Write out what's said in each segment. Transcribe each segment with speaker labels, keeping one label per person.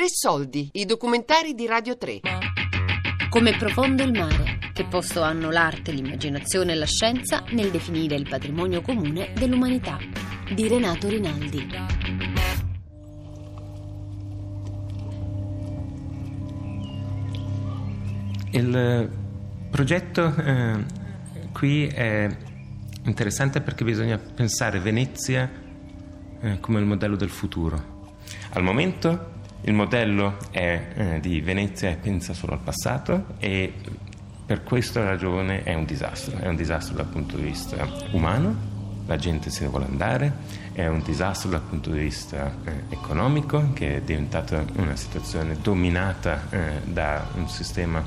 Speaker 1: Tre soldi, i documentari di Radio 3.
Speaker 2: Come profondo il mare. Che posto hanno l'arte, l'immaginazione e la scienza nel definire il patrimonio comune dell'umanità? Di Renato Rinaldi.
Speaker 3: Il progetto eh, qui è interessante perché bisogna pensare Venezia eh, come il modello del futuro. Al momento il modello è eh, di Venezia e pensa solo al passato e per questa ragione è un disastro, è un disastro dal punto di vista umano, la gente se ne vuole andare, è un disastro dal punto di vista eh, economico che è diventata una situazione dominata eh, da un sistema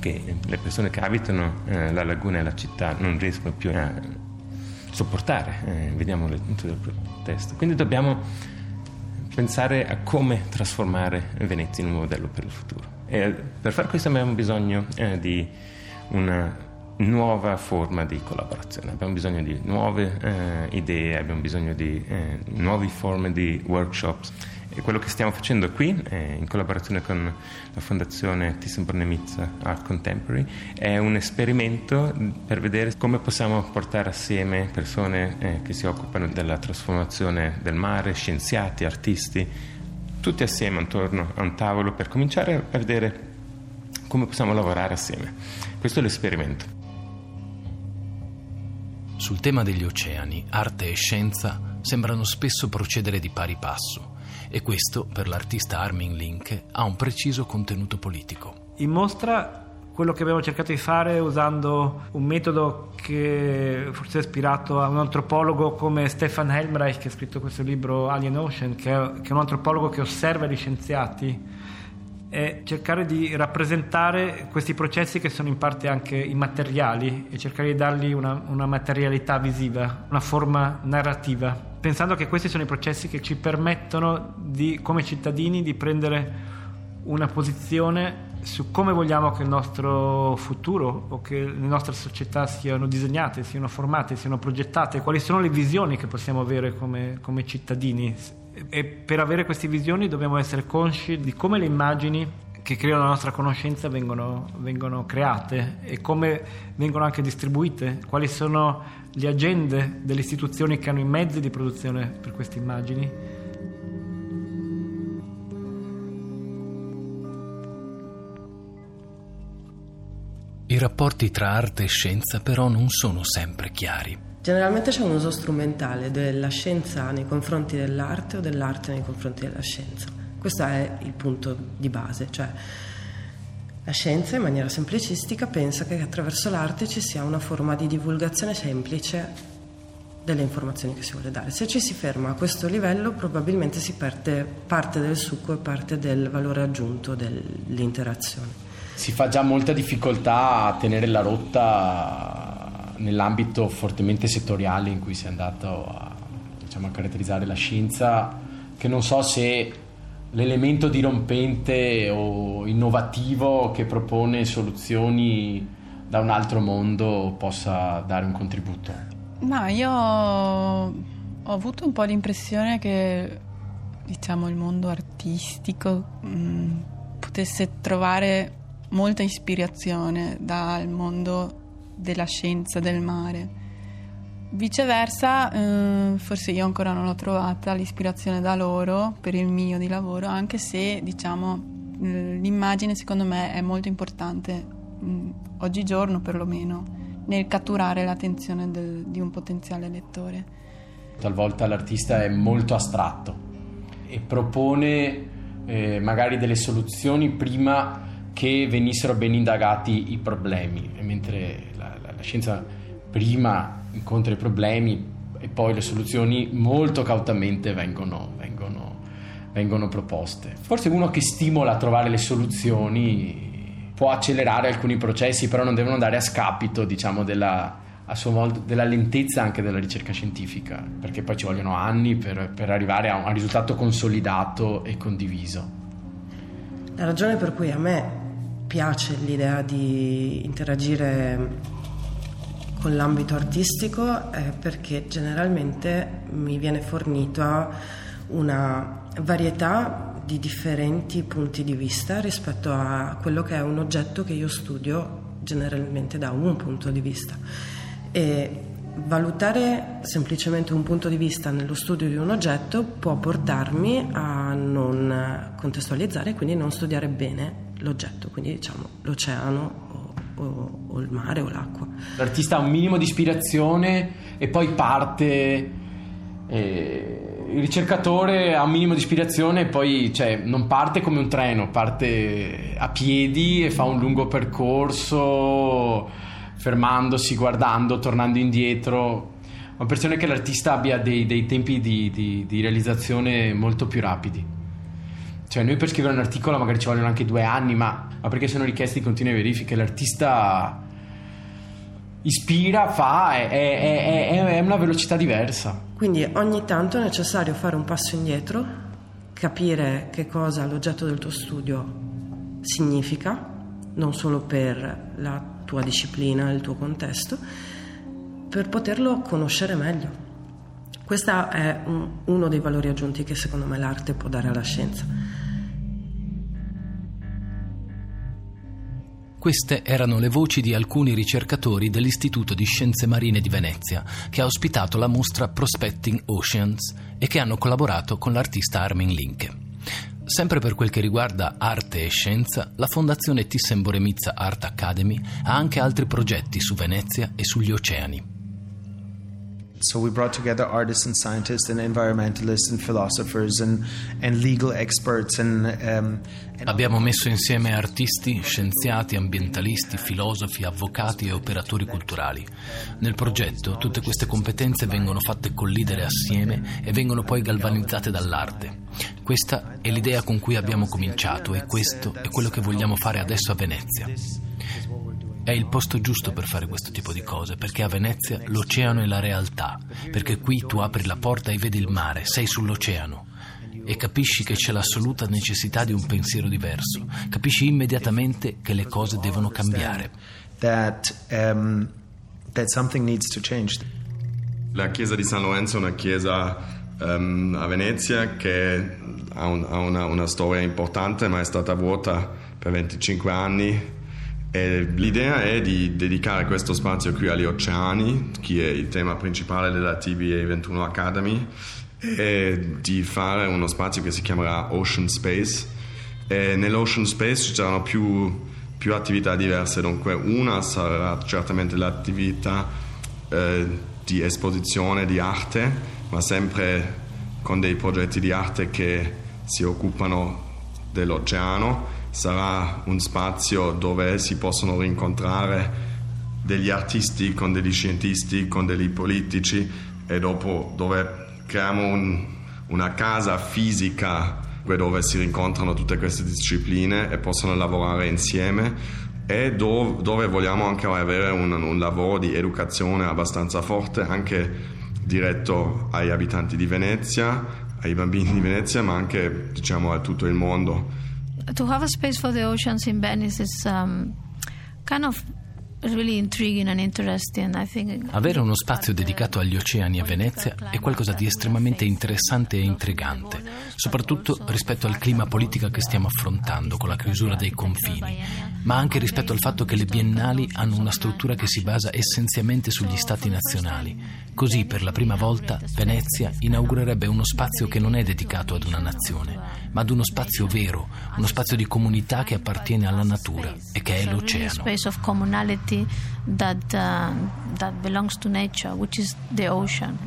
Speaker 3: che le persone che abitano eh, la laguna e la città non riescono più a sopportare, eh, vediamo le le proteste. Quindi dobbiamo pensare a come trasformare Venezia in un modello per il futuro. E per fare questo abbiamo bisogno eh, di una nuova forma di collaborazione, abbiamo bisogno di nuove eh, idee, abbiamo bisogno di eh, nuove forme di workshops e quello che stiamo facendo qui, eh, in collaborazione con la Fondazione Thyssen-Bornemisza Art Contemporary, è un esperimento per vedere come possiamo portare assieme persone eh, che si occupano della trasformazione del mare, scienziati, artisti, tutti assieme attorno a un tavolo per cominciare a vedere come possiamo lavorare assieme. Questo è l'esperimento.
Speaker 4: Sul tema degli oceani, arte e scienza sembrano spesso procedere di pari passo e questo, per l'artista Armin Link, ha un preciso contenuto politico.
Speaker 5: In mostra quello che abbiamo cercato di fare usando un metodo che forse è ispirato a un antropologo come Stefan Helmreich che ha scritto questo libro Alien Ocean, che è, un antropologo che osserva gli scienziati è cercare di rappresentare questi processi che sono in parte anche immateriali e cercare di dargli una, una, materialità visiva, una forma narrativa, pensando che questi sono i processi che ci permettono di, come cittadini di prendere una posizione su come vogliamo che il nostro futuro o che le nostre società siano disegnate, siano formate, siano progettate, quali sono le visioni che possiamo avere come, come cittadini e per avere queste visioni dobbiamo essere consci di come le immagini che creano la nostra conoscenza vengono, vengono create e come vengono anche distribuite, quali sono le agende delle istituzioni che hanno i mezzi di produzione per queste immagini.
Speaker 4: I rapporti tra arte e scienza però non sono sempre chiari.
Speaker 6: Generalmente c'è un uso strumentale della scienza nei confronti dell'arte o dell'arte nei confronti della scienza. Questo è il punto di base, cioè la scienza in maniera semplicistica pensa che attraverso l'arte ci sia una forma di divulgazione semplice delle informazioni che si vuole dare. Se ci si ferma a questo livello probabilmente si perde parte del succo e parte del valore aggiunto dell'interazione.
Speaker 7: Si fa già molta difficoltà a tenere la rotta nell'ambito fortemente settoriale in cui si è andato a, diciamo, a caratterizzare la scienza, che non so se l'elemento dirompente o innovativo che propone soluzioni da un altro mondo possa dare un contributo.
Speaker 8: Ma io ho avuto un po' l'impressione che diciamo il mondo artistico mh, mm, potesse trovare molta ispirazione dal mondo della scienza del mare. Viceversa, eh, forse io ancora non l'ho trovata l'ispirazione da loro per il mio di lavoro, anche se diciamo l'immagine secondo me è molto importante, mh, oggigiorno perlomeno, nel catturare l'attenzione del, di un potenziale lettore.
Speaker 7: Talvolta l'artista è molto astratto e propone eh, magari delle soluzioni prima che venissero ben indagati i problemi, mentre la, scienza prima incontra i problemi e poi le soluzioni molto cautamente vengono, vengono, vengono proposte. Forse uno che stimola a trovare le soluzioni può accelerare alcuni processi, però non devono andare a scapito, diciamo, della, a suo modo, della lentezza anche della ricerca scientifica, perché poi ci vogliono anni per, per arrivare a un risultato consolidato e condiviso.
Speaker 6: La ragione per cui a me piace l'idea di interagire con l'ambito artistico è perché generalmente mi viene fornita una varietà di differenti punti di vista rispetto a quello che è un oggetto che io studio generalmente da un punto di vista. E valutare semplicemente un punto di vista nello studio di un oggetto può portarmi a non contestualizzare e quindi non studiare bene l'oggetto, quindi diciamo l'oceano o, o, il mare o l'acqua.
Speaker 9: L'artista ha un minimo di ispirazione e poi parte. Eh, il ricercatore ha un minimo di ispirazione e poi cioè, non parte come un treno, parte a piedi e fa un lungo percorso, fermandosi, guardando, tornando indietro. Ho l'impressione che l'artista abbia dei, dei tempi di, di, di realizzazione molto più rapidi. Cioè, noi per scrivere un articolo magari ci vogliono anche due anni, ma, ma perché sono richiesti continue verifiche. L'artista ispira, fa, è, è, è, è, una velocità diversa.
Speaker 6: Quindi ogni tanto è necessario fare un passo indietro, capire che cosa l'oggetto del tuo studio significa, non solo per la tua disciplina, il tuo contesto, per poterlo conoscere meglio. Questo è un, uno dei valori aggiunti che secondo me l'arte può dare alla scienza.
Speaker 7: Queste erano le voci di alcuni ricercatori dell'Istituto di Scienze Marine di Venezia, che ha ospitato la mostra Prospecting Oceans e che hanno collaborato con l'artista Armin Linke. Sempre per quel che riguarda arte e scienza, la Fondazione Thyssen-Boremizza Art Academy ha anche altri progetti su Venezia e sugli oceani.
Speaker 10: So we brought together artists and scientists and environmentalists and philosophers and, and legal experts and, um,
Speaker 7: and Abbiamo messo insieme artisti, scienziati, ambientalisti, filosofi, avvocati e operatori culturali. Nel progetto tutte queste competenze vengono fatte collidere assieme e vengono poi galvanizzate dall'arte. Questa è l'idea con cui abbiamo cominciato e questo è quello che vogliamo fare adesso a Venezia. È il posto giusto per fare questo tipo di cose, perché a Venezia l'oceano è la realtà, perché qui tu apri la porta e vedi il mare, sei sull'oceano e capisci che c'è l'assoluta necessità di un pensiero diverso, capisci immediatamente che le cose devono cambiare.
Speaker 10: That, um,
Speaker 11: La chiesa di San Lorenzo è una chiesa um, a Venezia che ha, un, ha una, una storia importante, ma è stata vuota per 25 anni e l'idea è di dedicare questo spazio qui agli oceani, che è il tema principale della TVA 21 Academy, e di fare uno spazio che si chiamerà Ocean Space. E nell'Ocean Space ci saranno più, più attività diverse, dunque una sarà certamente l'attività eh, di esposizione di arte, ma sempre con dei progetti di arte che si occupano dell'oceano sarà un spazio dove si possono rincontrare degli artisti con degli scientisti, con degli politici e dopo dove creiamo un, una casa fisica dove si rincontrano tutte queste discipline e possono lavorare insieme e dove, dove vogliamo anche avere un, un lavoro di educazione abbastanza forte anche diretto agli abitanti di Venezia, ai bambini di Venezia, ma anche diciamo a tutto il mondo
Speaker 12: to have a space for the oceans in Venice is um, kind of
Speaker 7: Avere uno spazio dedicato agli oceani a Venezia è qualcosa di estremamente interessante e intrigante, soprattutto rispetto al clima politico che stiamo affrontando con la chiusura dei confini, ma anche rispetto al fatto che le biennali hanno una struttura che si basa essenzialmente sugli stati nazionali. Così, per la prima volta, Venezia inaugurerebbe uno spazio che non è dedicato ad una nazione, ma ad uno spazio vero, uno spazio di comunità che appartiene alla natura e che è l'oceano
Speaker 12: reality that, uh, that belongs to nature, which is the ocean.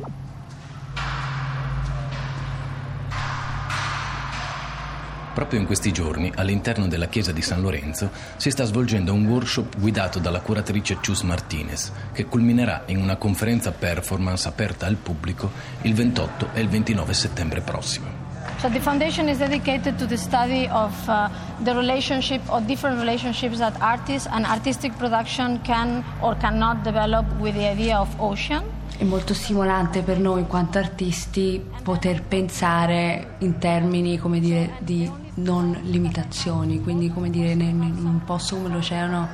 Speaker 7: Proprio in questi giorni, all'interno della chiesa di San Lorenzo, si sta svolgendo un workshop guidato dalla curatrice Chus Martinez, che culminerà in una conferenza performance aperta al pubblico il 28 e il 29 settembre prossimo.
Speaker 12: So the foundation is dedicated to the study of uh, the relationship or different relationships that artists and artistic production can or cannot develop with the idea of ocean.
Speaker 13: È molto stimolante per noi in quanto artisti poter pensare in termini come dire, di non limitazioni, quindi come dire in un posto come l'oceano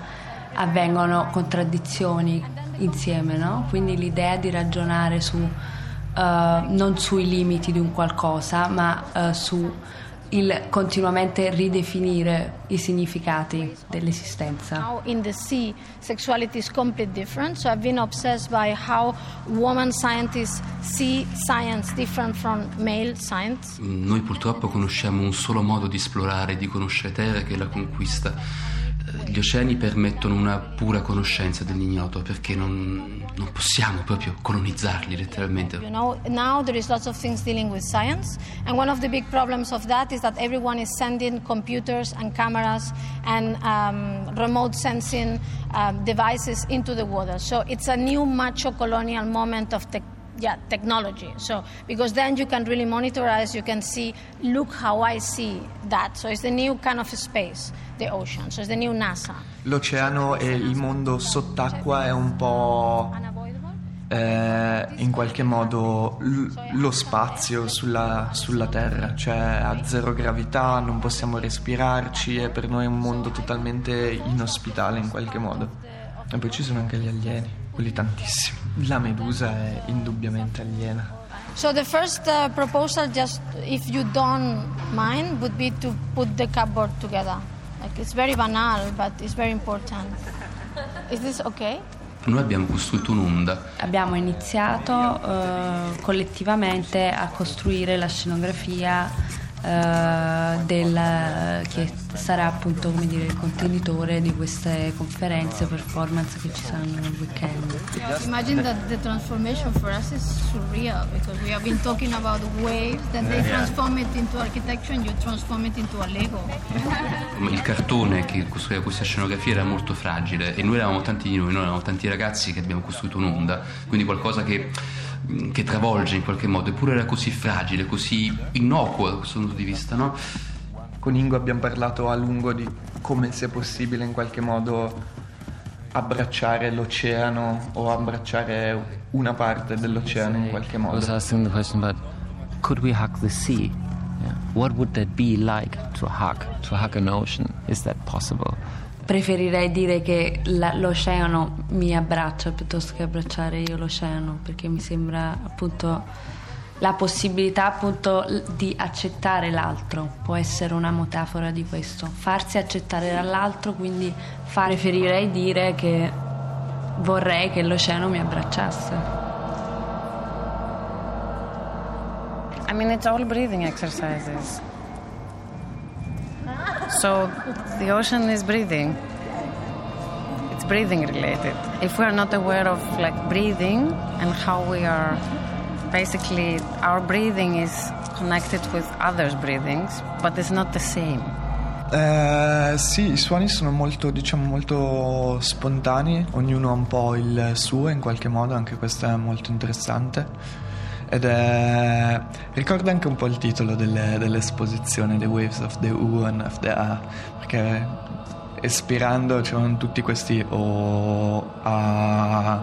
Speaker 13: avvengono contraddizioni insieme, no? quindi l'idea di ragionare su non sui limiti di un qualcosa, ma uh, su il continuamente ridefinire i significati dell'esistenza.
Speaker 12: Now in the sea, sexuality is completely different. So I've been obsessed by how woman scientists see science different from male science.
Speaker 14: Noi purtroppo conosciamo un solo modo di esplorare e di conoscere Terra che è la conquista gli oceani permettono una pura conoscenza dell'ignoto perché non, non, possiamo proprio colonizzarli letteralmente.
Speaker 12: You know, now there is lots of things dealing with science and one of the big problems of that is that everyone is sending computers and cameras and um, remote sensing uh, devices into the water. So it's a new macho colonial moment of technology yeah, technology. So because then you can really monitorize, you can see, look how I see that. So it's the new kind of space, the ocean. So it's the new NASA.
Speaker 15: L'oceano e il mondo sott'acqua è un po' eh, in qualche modo l- lo spazio sulla, sulla Terra, cioè a zero gravità, non possiamo respirarci e per noi è un mondo totalmente inospitale in qualche modo. E poi ci sono anche gli alieni quelli tantissimi. La medusa è indubbiamente aliena.
Speaker 12: So the first uh, proposal, just if you don't mind, would be to put the cupboard together. Like it's very banal, but it's very important. Is this okay?
Speaker 14: Noi abbiamo costruito un'onda.
Speaker 13: Abbiamo iniziato uh, collettivamente a costruire la scenografia uh, del, che sarà appunto come dire, il contenitore di queste conferenze, performance che ci saranno nel weekend.
Speaker 12: Imagine that the transformation for us is surreal because we have been talking about waves, then they transform it into architecture and you transform it into a Lego.
Speaker 14: Il cartone che costruiva questa scenografia era molto fragile e noi eravamo tanti di noi, noi eravamo tanti ragazzi che abbiamo costruito un'onda, quindi qualcosa che che travolge in qualche modo, eppure era così fragile, così innocuo da questo punto di vista, no?
Speaker 15: Con Ingo abbiamo parlato a lungo di come sia possibile in qualche modo abbracciare l'oceano o abbracciare una parte dell'oceano in qualche modo. I was asking the question about
Speaker 1: could we hug the sea? Yeah. What would that be like to hug, to hug an ocean? Is that possible?
Speaker 13: Preferirei dire che la, l'oceano mi abbraccia piuttosto che abbracciare io l'oceano, perché mi sembra appunto la possibilità appunto di accettare l'altro può essere una metafora di questo, farsi accettare dall'altro, quindi fa, preferirei dire che vorrei che l'oceano mi abbracciasse.
Speaker 16: I mean it's all breathing exercises. So the ocean is breathing. It's breathing related. If we are not aware of like breathing and how we are basically our breathing is connected with others' breathings, but it's not the same.
Speaker 15: Eh, sì, i suoni sono molto, diciamo, molto spontanei, ognuno ha un po' il suo in qualche modo, anche questo è molto interessante ed è ricorda anche un po' il titolo delle, dell'esposizione The Waves of the U and of the A perché espirando c'erano tutti questi O A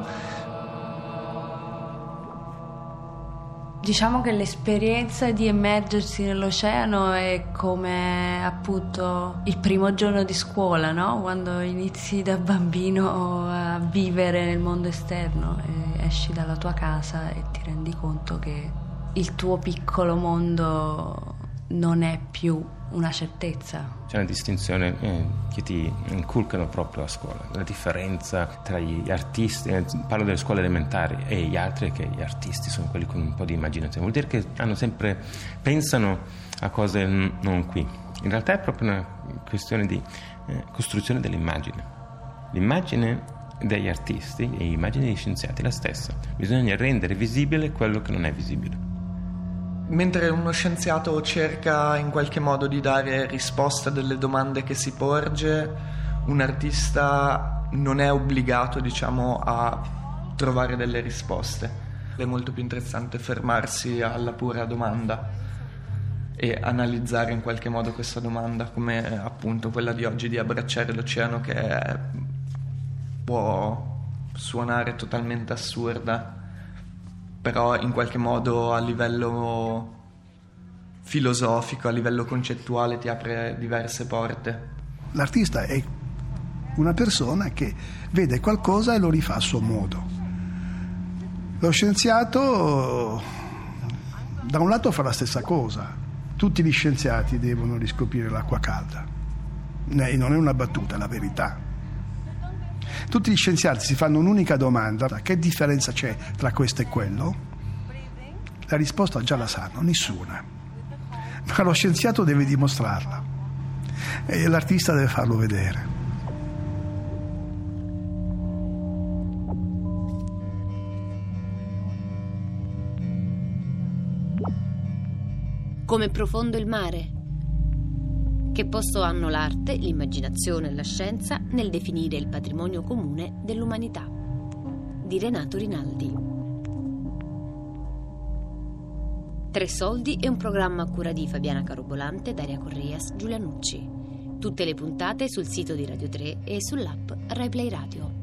Speaker 13: Diciamo che l'esperienza di immergersi nell'oceano è come appunto il primo giorno di scuola, no? Quando inizi da bambino a vivere nel mondo esterno esci dalla tua casa e ti rendi conto che il tuo piccolo mondo non è più una certezza.
Speaker 3: C'è una distinzione eh, che ti inculcano proprio a scuola, la differenza tra gli artisti, eh, parlo delle scuole elementari e gli altri, che gli artisti sono quelli con un po' di immaginazione, vuol dire che hanno sempre, pensano a cose non qui. In realtà è proprio una questione di eh, costruzione dell'immagine. L'immagine degli artisti e l'immagine degli scienziati è la stessa, bisogna rendere visibile quello che non è visibile.
Speaker 15: Mentre uno scienziato cerca in qualche modo di dare risposta a delle domande che si porge, un artista non è obbligato, diciamo, a trovare delle risposte. È molto più interessante fermarsi alla pura domanda e analizzare in qualche modo questa domanda, come appunto quella di oggi di abbracciare l'oceano che può suonare totalmente assurda però in qualche modo a livello filosofico, a livello concettuale ti apre diverse porte.
Speaker 17: L'artista è una persona che vede qualcosa e lo rifà a suo modo. Lo scienziato da un lato fa la stessa cosa, Tutti gli scienziati devono riscoprire l'acqua calda. Non è una battuta, è la verità. Tutti gli scienziati si fanno un'unica domanda, che differenza c'è tra questo e quello? La risposta già la sanno, nessuna. Ma lo scienziato deve dimostrarla e l'artista deve farlo vedere.
Speaker 2: Come profondo il mare. Che posto hanno l'arte, l'immaginazione e la scienza nel definire il patrimonio comune dell'umanità? Di Renato Rinaldi. Tre soldi è un programma a cura di Fabiana Carobolante, Daria Corrias, Giulia Nucci. Tutte le puntate sul sito di Radio 3 e sull'app RaiPlay Radio.